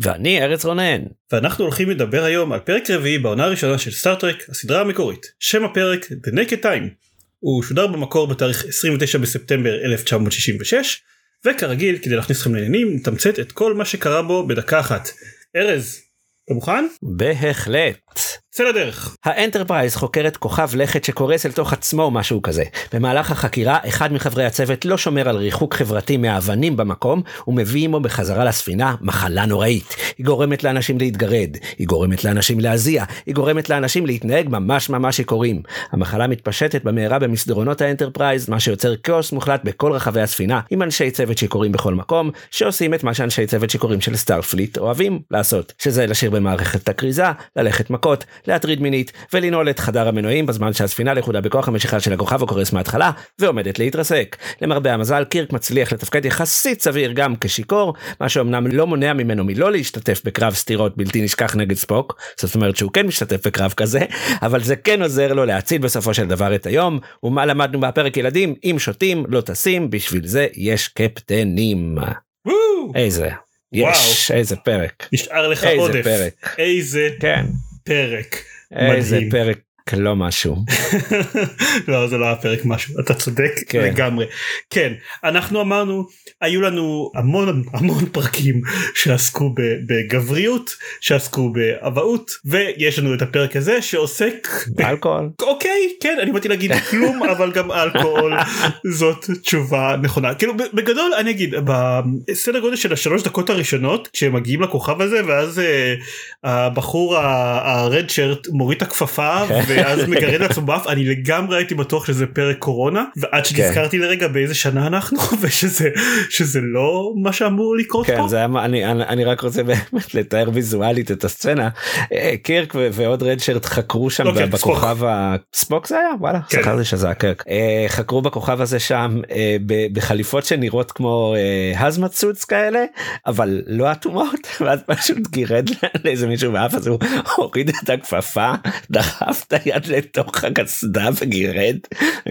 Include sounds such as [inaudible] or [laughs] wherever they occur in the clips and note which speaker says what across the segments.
Speaker 1: ואני ארז רונן.
Speaker 2: ואנחנו הולכים לדבר היום על פרק רביעי בעונה הראשונה של סטארטרק, הסדרה המקורית. שם הפרק The Naked Time. הוא שודר במקור בתאריך 29 בספטמבר 1966, וכרגיל, כדי להכניס אתכם לעניינים, נתמצת את כל מה שקרה בו בדקה אחת. ארז, אתה מוכן?
Speaker 1: בהחלט.
Speaker 2: צא לדרך.
Speaker 1: האנטרפרייז חוקרת כוכב לכת שקורס אל תוך עצמו או משהו כזה. במהלך החקירה אחד מחברי הצוות לא שומר על ריחוק חברתי מהאבנים במקום ומביא עמו בחזרה לספינה מחלה נוראית. היא גורמת לאנשים להתגרד, היא גורמת לאנשים להזיע, היא גורמת לאנשים להתנהג ממש ממש שיכורים. המחלה מתפשטת במהרה במסדרונות האנטרפרייז מה שיוצר כאוס מוחלט בכל רחבי הספינה עם אנשי צוות שיכורים בכל מקום שעושים את מה שאנשי צוות שיכורים של סטארפליט אוהבים לעשות שזה לשיר במערכת הכריזה, ללכת מכות, להטריד מינית ולנעול את חדר המנועים בזמן שהספינה לכודה בכוח המשיכה של הכוכב הקורס מההתחלה ועומדת להתרסק. למרבה המזל קירק מצליח לתפקד יחסית סביר גם כשיכור, מה שאומנם לא מונע ממנו מלא להשתתף בקרב סטירות בלתי נשכח נגד ספוק, זאת אומרת שהוא כן משתתף בקרב כזה, אבל זה כן עוזר לו להציל בסופו של דבר את היום, ומה למדנו בפרק ילדים, אם שותים לא טסים, בשביל זה יש קפטנים. איזה. יש, איזה פרק.
Speaker 2: נשאר לך
Speaker 1: איזה
Speaker 2: עודף.
Speaker 1: פרק.
Speaker 2: איזה
Speaker 1: כן.
Speaker 2: פרק.
Speaker 1: איזה
Speaker 2: מדהים.
Speaker 1: פרק לא משהו. [laughs]
Speaker 2: לא זה לא היה פרק משהו אתה צודק
Speaker 1: כן.
Speaker 2: לגמרי כן אנחנו אמרנו היו לנו המון המון פרקים שעסקו בגבריות שעסקו באבהות ויש לנו את הפרק הזה שעוסק ב-
Speaker 1: אלכוהול.
Speaker 2: אוקיי כן אני באתי להגיד כלום [laughs] אבל גם אלכוהול זאת תשובה נכונה כאילו בגדול אני אגיד בסדר גודל של השלוש דקות הראשונות כשהם מגיעים לכוכב הזה ואז אה, הבחור הרד שרט מוריד את הכפפה [laughs] ואז [laughs] מגרד לעצמו באף אני לגמרי הייתי בטוח שזה פרק קורונה ועד שנזכרתי לרגע באיזה שנה אנחנו [laughs] ושזה שזה לא מה שאמור לקרות
Speaker 1: כן
Speaker 2: פה.
Speaker 1: זה היה אני אני אני רק רוצה באמת לתאר ויזואלית את הסצנה. אה, קירק ו- ועוד רדשרט חקרו שם
Speaker 2: לא, כן,
Speaker 1: בכוכב הספוק זה היה? וואלה
Speaker 2: כן.
Speaker 1: זכרתי שזה היה קירק. אה, חקרו בכוכב הזה שם אה, בחליפות שנראות כמו הזמת סוטס כאלה אבל לא אטומות [laughs] ואז פשוט גירד לאיזה מישהו באף אז הוא הוריד את הכפפה דחף את [laughs] היד לתוך הקסדה וגירד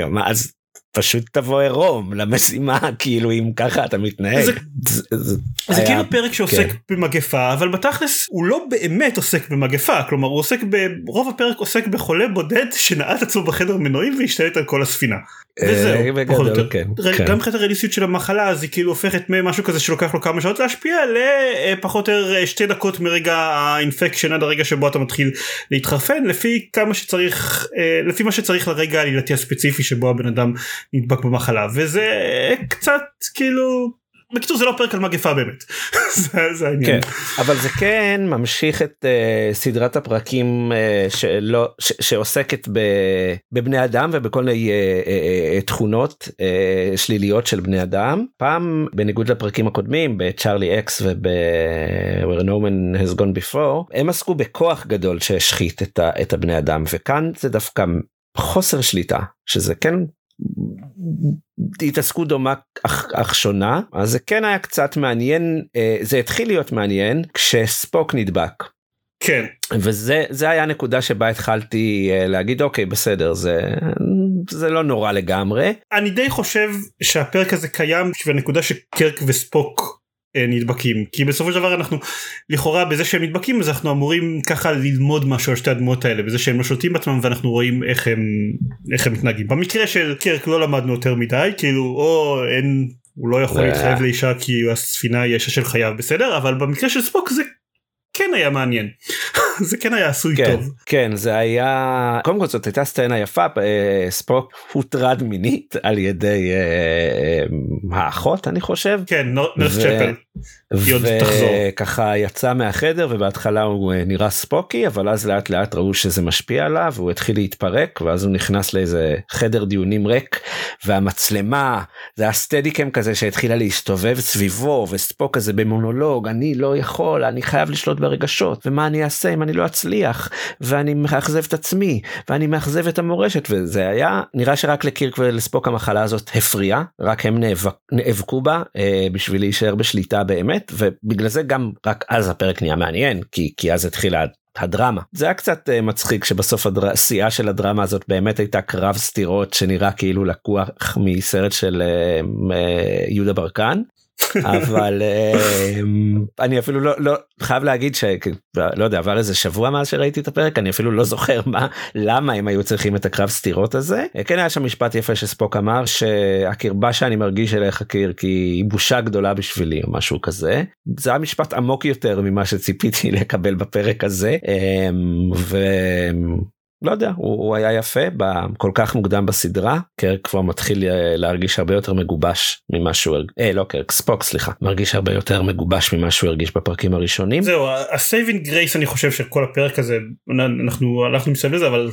Speaker 1: גם, אז. פשוט תבוא עירום למשימה [laughs] כאילו אם ככה אתה מתנהג.
Speaker 2: זה-
Speaker 1: זה- זה
Speaker 2: זה
Speaker 1: היה-
Speaker 2: כאילו פרק שעוסק
Speaker 1: כן.
Speaker 2: במגפה אבל בתכלס הוא לא באמת עוסק במגפה כלומר הוא עוסק ברוב הפרק עוסק בחולה בודד שנעט עצמו בחדר מנועים והשתלט על כל הספינה. וזהו,
Speaker 1: אה,
Speaker 2: פחות או יותר.
Speaker 1: כן, כן.
Speaker 2: גם מבחינת הרדיסיות של המחלה אז היא כאילו הופכת ממשהו כזה שלוקח לו כמה שעות להשפיע לפחות או יותר אה, שתי דקות מרגע האינפקשן עד הרגע שבו אתה מתחיל להתחרפן לפי כמה שצריך אה, לפי מה שצריך לרגע העלילתי הספציפי שבו הבן אדם נדבק במחלה וזה קצת כאילו בקיצור זה לא פרק על מגפה באמת [laughs] זה, זה העניין.
Speaker 1: כן, אבל זה כן ממשיך את uh, סדרת הפרקים uh, שלא, ש, שעוסקת ב, בבני אדם ובכל מיני uh, uh, תכונות uh, שליליות של בני אדם. פעם בניגוד לפרקים הקודמים בצ'ארלי אקס וב-where no man has gone before הם עסקו בכוח גדול שהשחית את, ה, את הבני אדם וכאן זה דווקא חוסר שליטה שזה כן התעסקות דומה אך, אך שונה אז זה כן היה קצת מעניין אה, זה התחיל להיות מעניין כשספוק נדבק.
Speaker 2: כן.
Speaker 1: וזה זה היה נקודה שבה התחלתי אה, להגיד אוקיי בסדר זה זה לא נורא לגמרי.
Speaker 2: אני די חושב שהפרק הזה קיים בשביל הנקודה שקרק וספוק נדבקים כי בסופו של דבר אנחנו לכאורה בזה שהם נדבקים אז אנחנו אמורים ככה ללמוד משהו על שתי הדמות האלה בזה שהם לא שולטים בעצמם ואנחנו רואים איך הם איך הם מתנהגים במקרה של קרק לא למדנו יותר מדי כאילו או אין הוא לא יכול
Speaker 1: אה.
Speaker 2: להתחייב לאישה כי הספינה היא האישה של חייו בסדר אבל במקרה של ספוק זה כן היה מעניין [laughs] זה כן היה עשוי
Speaker 1: כן,
Speaker 2: טוב.
Speaker 1: כן זה היה קודם כל זאת הייתה סצנה יפה אה, ספוק הוטרד מינית על ידי אה, אה, האחות אני חושב.
Speaker 2: כן נרס צ'פל.
Speaker 1: וככה יצא מהחדר ובהתחלה הוא אה, נראה ספוקי אבל אז לאט לאט ראו שזה משפיע עליו והוא התחיל להתפרק ואז הוא נכנס לאיזה חדר דיונים ריק והמצלמה זה היה סטדיקם כזה שהתחילה להסתובב סביבו וספוק כזה במונולוג אני לא יכול אני חייב לשלוט ברגשות ומה אני אעשה אם אני לא אצליח? ואני מאכזב את עצמי ואני מאכזב את המורשת. וזה היה נראה שרק לקירק ולספוק המחלה הזאת הפריעה רק הם נאבק, נאבקו בה אה, בשביל להישאר בשליטה באמת ובגלל זה גם רק אז הפרק נהיה מעניין כי כי אז התחילה הדרמה. זה היה קצת uh, מצחיק שבסוף השיאה של הדרמה הזאת באמת הייתה קרב סתירות שנראה כאילו לקוח מסרט של uh, uh, יהודה ברקן אבל אני אפילו לא, לא חייב להגיד שלא יודע עבר איזה שבוע מאז שראיתי את הפרק אני אפילו לא זוכר מה למה הם היו צריכים את הקרב סתירות הזה. כן היה שם משפט יפה שספוק אמר שהקרבה שאני מרגיש אליך קיר כי היא בושה גדולה בשבילי או משהו כזה. זה היה משפט עמוק יותר ממה שציפיתי לקבל בפרק הזה ו... לא יודע הוא, הוא היה יפה כל כך מוקדם בסדרה קירק כבר מתחיל אה, להרגיש הרבה יותר מגובש ממה שהוא אה, לא קירק ספוק סליחה מרגיש הרבה יותר מגובש ממה שהוא הרגיש בפרקים הראשונים.
Speaker 2: זהו ה saving grace אני חושב שכל הפרק הזה אנחנו הלכנו מסביב לזה אבל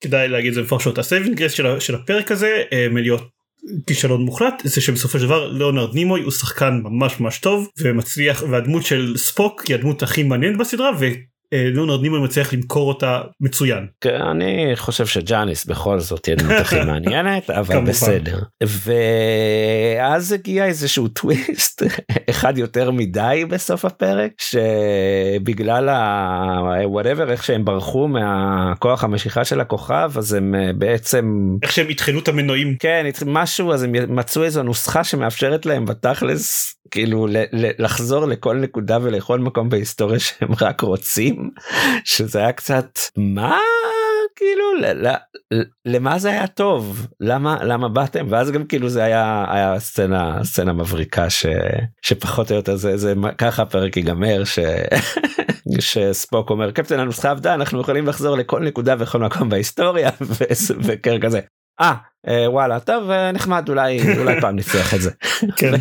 Speaker 2: כדאי להגיד זה מפרשות ה saving grace של, של הפרק הזה אה, מלהיות כישלון מוחלט זה שבסופו של דבר ליאונרד נימוי הוא שחקן ממש ממש טוב ומצליח והדמות של ספוק היא הדמות הכי מעניינת בסדרה לונרד נימון מצליח למכור אותה מצוין.
Speaker 1: כן, אני חושב שג'אניס בכל זאת תהיה דמות הכי [laughs] מעניינת אבל בסדר. ואז הגיע איזשהו טוויסט [laughs] אחד יותר מדי בסוף הפרק שבגלל ה-whatever איך שהם ברחו מהכוח המשיכה של הכוכב אז הם אה, בעצם
Speaker 2: איך שהם יטחנו את המנועים
Speaker 1: כן משהו אז הם מצאו איזו נוסחה שמאפשרת להם בתכלס כאילו לחזור לכל נקודה ולכל מקום בהיסטוריה שהם רק רוצים שזה היה קצת מה? כאילו למה זה היה טוב? למה למה באתם? ואז גם כאילו זה היה היה סצנה סצנה מבריקה ש, שפחות או יותר זה זה ככה הפרק ייגמר ש... [laughs] שספוק אומר קפטן הנוסחה עבדה אנחנו יכולים לחזור לכל נקודה וכל מקום בהיסטוריה [laughs] וקר כזה אה, וואלה טוב אה, נחמד אולי אולי פעם נצטרך את זה. [laughs] כן.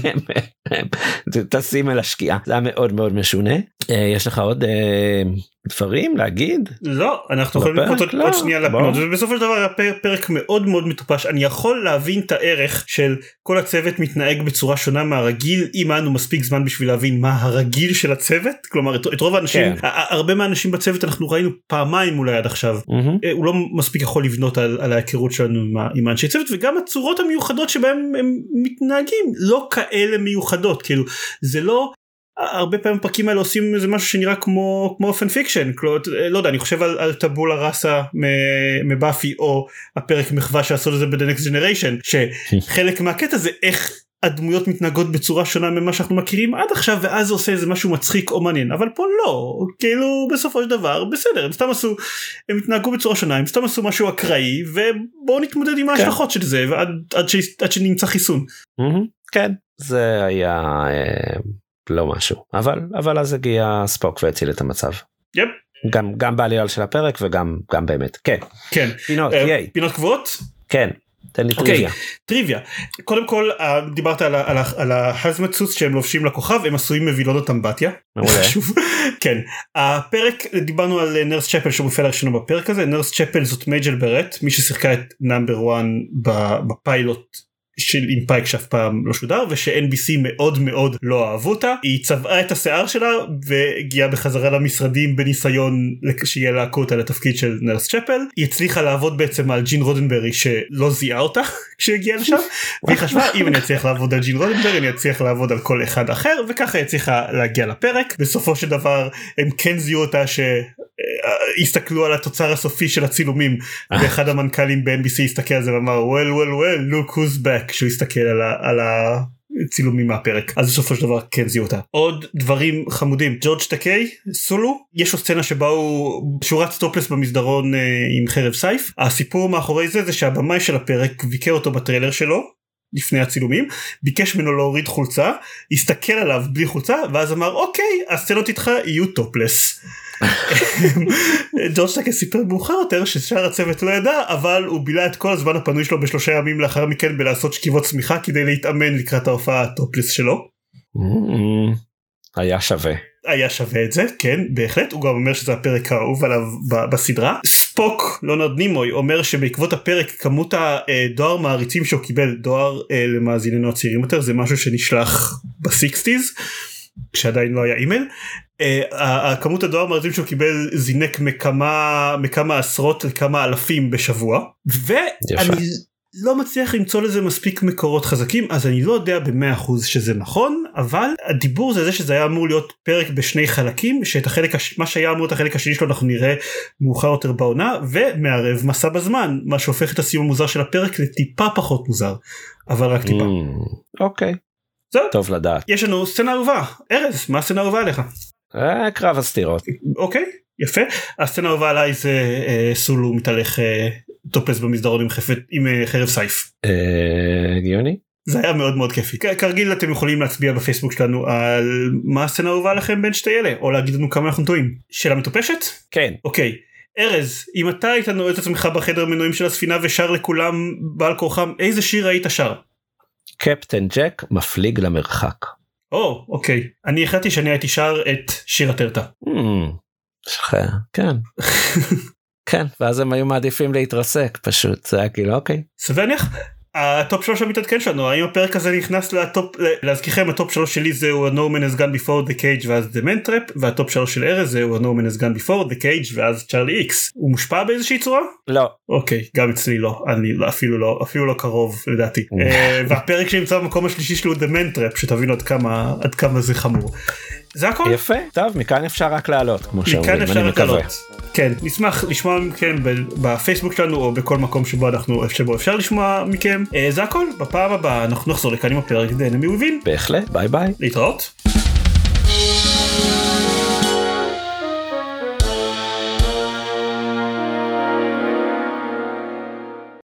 Speaker 1: [laughs] תשים אל השקיעה זה היה מאוד מאוד משונה אה, יש לך עוד דברים להגיד?
Speaker 2: לא אנחנו יכולים לקרוא עוד לא, שנייה לפינות ובסופו של דבר היה פרק מאוד מאוד מטופש אני יכול להבין את הערך של כל הצוות מתנהג בצורה שונה מהרגיל אם היה לנו מספיק זמן בשביל להבין מה הרגיל של הצוות כלומר את, רוב האנשים כן. הרבה מהאנשים בצוות אנחנו ראינו פעמיים אולי עד עכשיו. הוא לא מספיק יכול לבנות על, על ההיכרות שלנו עם האנשי צוות וגם הצורות המיוחדות שבהם הם מתנהגים לא כאלה מיוחדות כאילו זה לא הרבה פעמים הפרקים האלה עושים איזה משהו שנראה כמו כמו fan fiction לא יודע אני חושב על, על Tabula Rasa מבאפי או הפרק מחווה שעשו לזה ב-The Next Generation [laughs] שחלק מהקטע זה איך הדמויות מתנהגות בצורה שונה ממה שאנחנו מכירים עד עכשיו ואז זה עושה איזה משהו מצחיק או מעניין אבל פה לא כאילו בסופו של דבר בסדר הם סתם עשו הם התנהגו בצורה שונה הם סתם עשו משהו אקראי ובואו נתמודד עם כן. ההשלכות של זה ועד עד, ש, עד שנמצא חיסון.
Speaker 1: כן זה היה אה, לא משהו אבל אבל אז הגיע ספוק והציל את המצב.
Speaker 2: יפ.
Speaker 1: גם גם בעלייה של הפרק וגם גם באמת כן
Speaker 2: כן
Speaker 1: פינות uh,
Speaker 2: פינות קבועות
Speaker 1: כן תן לי okay, טריוויה.
Speaker 2: טריוויה קודם כל uh, דיברת על, על, על ההזמצוס שהם לובשים לכוכב הם עשויים מווילונות אמבטיה. [laughs] כן הפרק דיברנו על נרס צ'פל שמופיע לראשונה בפרק הזה נרס צ'פל זאת מייג'ל ברט מי ששיחקה את נאמבר 1 בפיילוט של עם פייק שאף פעם לא שודר וש-NBC מאוד מאוד לא אהבו אותה. היא צבעה את השיער שלה והגיעה בחזרה למשרדים בניסיון שיהיה להקו אותה לתפקיד של נרס צ'פל. היא הצליחה לעבוד בעצם על ג'ין רודנברי שלא זיהה אותה [laughs] כשהגיעה לשם והיא חשבה אם אני אצליח לעבוד על ג'ין רודנברי אני אצליח לעבוד על כל אחד אחר וככה היא הצליחה להגיע לפרק. בסופו של דבר הם כן זיהו אותה ש... הסתכלו על התוצר הסופי של הצילומים ואחד המנכ"לים ב-NBC הסתכל על זה ואמר well well well look who's back. כשהוא הסתכל על, ה, על הצילומים מהפרק. אז בסופו של דבר כן זיהו אותה. עוד דברים חמודים. ג'ורג' טקיי סולו יש לו סצנה שבה הוא שרץ טופלס במסדרון אה, עם חרב סייף. הסיפור מאחורי זה זה שהבמאי של הפרק ביקר אותו בטריילר שלו לפני הצילומים ביקש ממנו להוריד חולצה הסתכל עליו בלי חולצה ואז אמר אוקיי הסצנות איתך יהיו טופלס ג'ורג' טקיי סיפר מאוחר יותר ששאר הצוות לא ידע אבל הוא בילה את כל הזמן הפנוי שלו בשלושה ימים לאחר מכן בלעשות שכיבות סמיכה כדי להתאמן לקראת ההופעה הטופלס שלו.
Speaker 1: היה שווה.
Speaker 2: היה שווה את זה כן בהחלט הוא גם אומר שזה הפרק האהוב עליו בסדרה ספוק לאונרד נימוי אומר שבעקבות הפרק כמות הדואר מעריצים שהוא קיבל דואר אה, למאזיננו הצעירים יותר זה משהו שנשלח ב sixties כשעדיין לא היה אימייל. הכמות הדואר מעריצים שהוא קיבל זינק מכמה מכמה עשרות לכמה אלפים בשבוע ואני לא מצליח למצוא לזה מספיק מקורות חזקים אז אני לא יודע במאה אחוז שזה נכון אבל הדיבור זה זה שזה היה אמור להיות פרק בשני חלקים שאת החלק הש... מה שהיה אמור את החלק השני שלו אנחנו נראה מאוחר יותר בעונה ומערב מסע בזמן מה שהופך את הסיום המוזר של הפרק לטיפה פחות מוזר אבל רק טיפה.
Speaker 1: אוקיי.
Speaker 2: זהו.
Speaker 1: טוב לדעת.
Speaker 2: יש לנו סצנה אהובה ארז מה הסצנה האהובה עליך?
Speaker 1: אה, קרב הסתירות.
Speaker 2: אוקיי יפה הסצנה האהובה עליי זה אה, סולו מתהלך אה, טופס במסדרון עם, חפת, עם uh, חרב סייף.
Speaker 1: הגיוני.
Speaker 2: זה היה מאוד מאוד כיפי. כרגיל אתם יכולים להצביע בפייסבוק שלנו על מה הסצנה האהובה לכם בין שתי אלה או להגיד לנו כמה אנחנו טועים. שאלה מטופשת?
Speaker 1: כן.
Speaker 2: אוקיי. ארז אם אתה היית נועד את עצמך בחדר מנועים של הספינה ושר לכולם בעל כורחם איזה שיר היית שר?
Speaker 1: קפטן ג'ק מפליג למרחק.
Speaker 2: או אוקיי אני החלטתי שאני הייתי שר את שיר הטרטה.
Speaker 1: כן. [laughs] כן ואז הם היו מעדיפים להתרסק פשוט זה היה כאילו אוקיי.
Speaker 2: סביר להניח הטופ שלוש המתעדכן שלנו האם הפרק הזה נכנס לטופ להזכירכם הטופ שלוש שלי זהו No Man has gone before the cage ואז the man trap והטופ שלוש של ארז זהו No Man has gone before the cage ואז Charlie X הוא מושפע באיזושהי צורה?
Speaker 1: לא.
Speaker 2: אוקיי גם אצלי לא אני אפילו לא אפילו לא קרוב לדעתי והפרק שנמצא במקום השלישי שלו the man trap שתבינו עד כמה עד כמה זה חמור. זה הכל?
Speaker 1: יפה טוב מכאן אפשר רק לעלות כמו שאומרים
Speaker 2: אני מקווה. כן נשמח לשמוע מכם בפייסבוק שלנו או בכל מקום שבו אנחנו שבו אפשר לשמוע מכם. זה הכל בפעם הבאה אנחנו נחזור לכאן עם הפרק דנמי וובין
Speaker 1: בהחלט ביי ביי.
Speaker 2: להתראות.